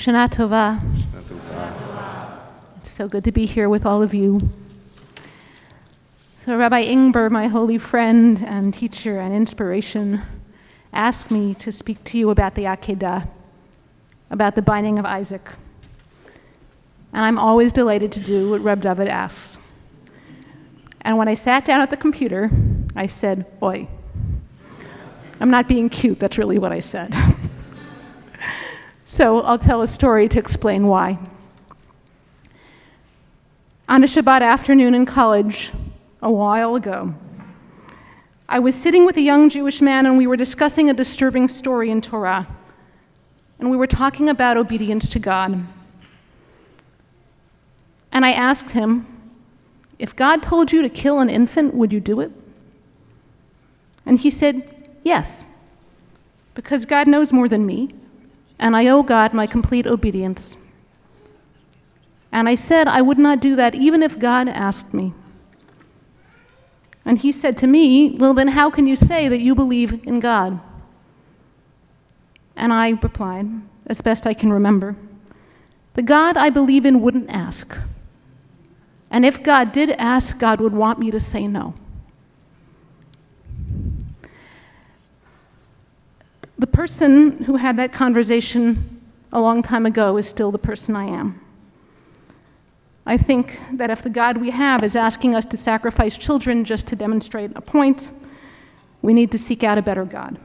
Shana Tova. It's so good to be here with all of you. So, Rabbi Ingber, my holy friend and teacher and inspiration, asked me to speak to you about the Akedah, about the binding of Isaac. And I'm always delighted to do what Reb David asks. And when I sat down at the computer, I said, Oi. I'm not being cute, that's really what I said. so I'll tell a story to explain why. On a Shabbat afternoon in college, a while ago, I was sitting with a young Jewish man and we were discussing a disturbing story in Torah. And we were talking about obedience to God. And I asked him, If God told you to kill an infant, would you do it? And he said, Yes, because God knows more than me, and I owe God my complete obedience. And I said I would not do that even if God asked me. And he said to me, Well, then how can you say that you believe in God? And I replied, as best I can remember, The God I believe in wouldn't ask. And if God did ask, God would want me to say no. The person who had that conversation a long time ago is still the person I am. I think that if the God we have is asking us to sacrifice children just to demonstrate a point, we need to seek out a better God.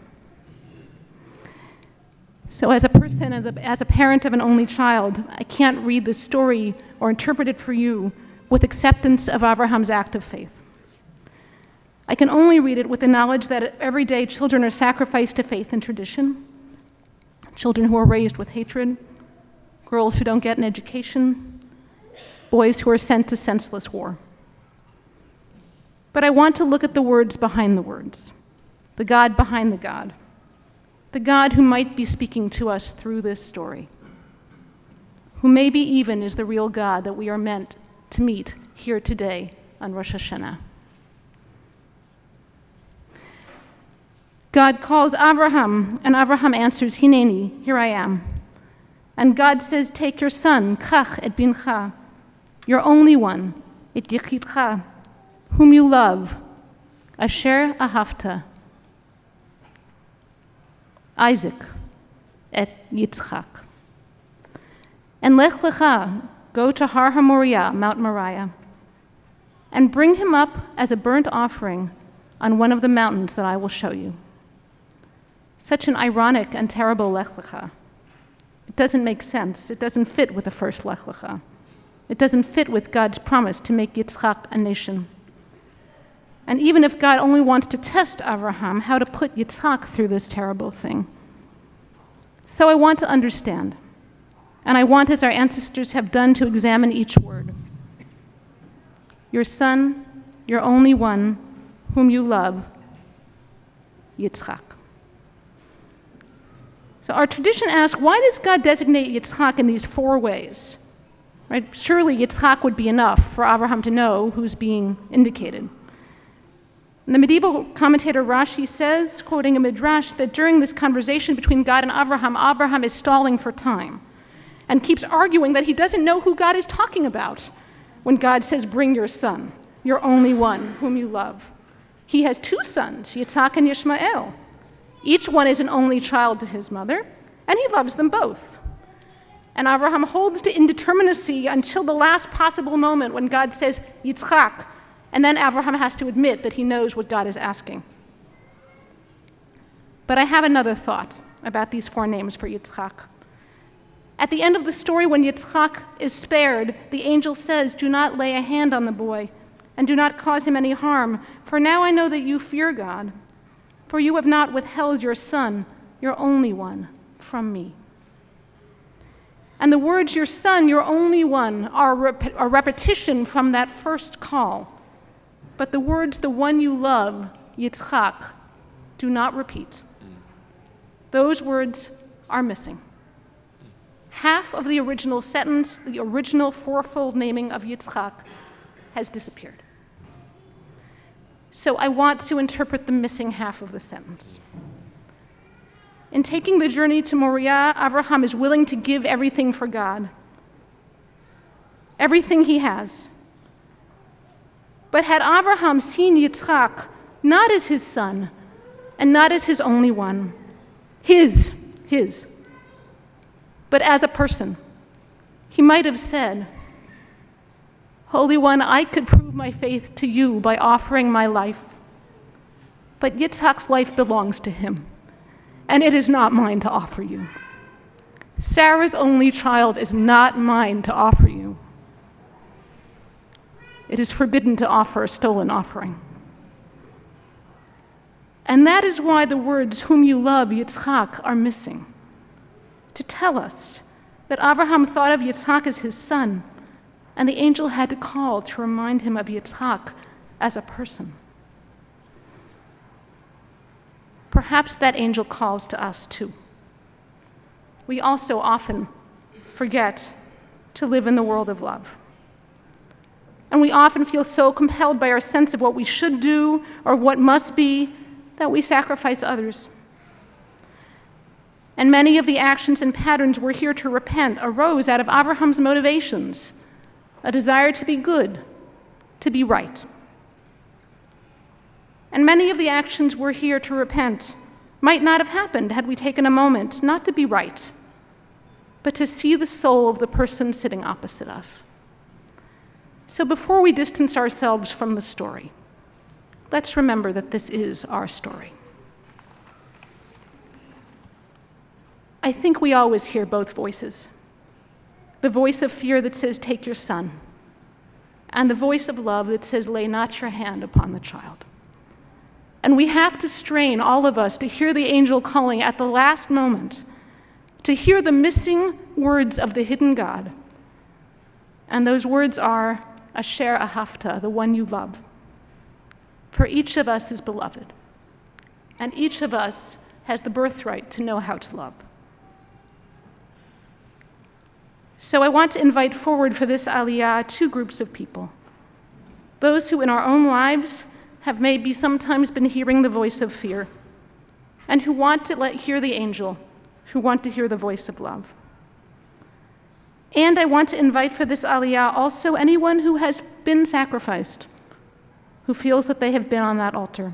So, as a person, as a, as a parent of an only child, I can't read this story or interpret it for you with acceptance of Abraham's act of faith. I can only read it with the knowledge that every day children are sacrificed to faith and tradition, children who are raised with hatred, girls who don't get an education, boys who are sent to senseless war. But I want to look at the words behind the words, the God behind the God, the God who might be speaking to us through this story, who maybe even is the real God that we are meant to meet here today on Rosh Hashanah. God calls Abraham, and Abraham answers, Hineni, here I am. And God says, Take your son, Kach et bincha, your only one, et yichidcha, whom you love, Asher ahavta, Isaac et Yitzchak. And lech lecha, go to Har HaMoriah, Mount Moriah, and bring him up as a burnt offering on one of the mountains that I will show you. Such an ironic and terrible Lech Lecha. It doesn't make sense. It doesn't fit with the first Lech Lecha. It doesn't fit with God's promise to make Yitzchak a nation. And even if God only wants to test Abraham, how to put Yitzchak through this terrible thing. So I want to understand. And I want, as our ancestors have done, to examine each word. Your son, your only one, whom you love, Yitzchak. So our tradition asks, why does God designate Yitzchak in these four ways? Right? Surely Yitzchak would be enough for Abraham to know who's being indicated. And the medieval commentator Rashi says, quoting a midrash, that during this conversation between God and Abraham, Abraham is stalling for time and keeps arguing that he doesn't know who God is talking about when God says, Bring your son, your only one, whom you love. He has two sons, Yitzhak and Yishmael. Each one is an only child to his mother, and he loves them both. And Abraham holds to indeterminacy until the last possible moment when God says, Yitzchak, and then Abraham has to admit that he knows what God is asking. But I have another thought about these four names for Yitzchak. At the end of the story, when Yitzchak is spared, the angel says, Do not lay a hand on the boy, and do not cause him any harm, for now I know that you fear God for you have not withheld your son, your only one, from me. And the words, your son, your only one, are rep- a repetition from that first call. But the words, the one you love, Yitzchak, do not repeat. Those words are missing. Half of the original sentence, the original fourfold naming of Yitzchak, has disappeared. So I want to interpret the missing half of the sentence. in taking the journey to Moriah, Abraham is willing to give everything for God. Everything he has. But had Abraham seen Yitzchak not as his son and not as his only one, his, his, but as a person, he might have said, Holy One, I could prove my faith to you by offering my life. But Yitzhak's life belongs to him and it is not mine to offer you. Sarah's only child is not mine to offer you. It is forbidden to offer a stolen offering. And that is why the words, whom you love, Yitzhak, are missing. To tell us that Abraham thought of Yitzhak as his son, and the angel had to call to remind him of Yitzhak as a person. Perhaps that angel calls to us too. We also often forget to live in the world of love. And we often feel so compelled by our sense of what we should do or what must be that we sacrifice others. And many of the actions and patterns we're here to repent arose out of Abraham's motivations a desire to be good, to be right. And many of the actions we're here to repent might not have happened had we taken a moment not to be right, but to see the soul of the person sitting opposite us. So before we distance ourselves from the story, let's remember that this is our story. I think we always hear both voices the voice of fear that says, Take your son, and the voice of love that says, Lay not your hand upon the child. And we have to strain, all of us, to hear the angel calling at the last moment, to hear the missing words of the hidden God. And those words are Asher Ahavta, the one you love. For each of us is beloved, and each of us has the birthright to know how to love. So I want to invite forward for this aliyah two groups of people those who in our own lives have maybe sometimes been hearing the voice of fear and who want to let, hear the angel, who want to hear the voice of love. And I want to invite for this aliyah also anyone who has been sacrificed, who feels that they have been on that altar,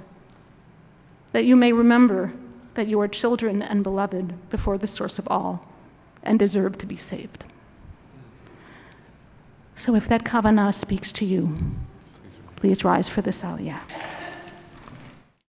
that you may remember that you are children and beloved before the source of all and deserve to be saved. So if that kavanah speaks to you, Please rise for this aliyah.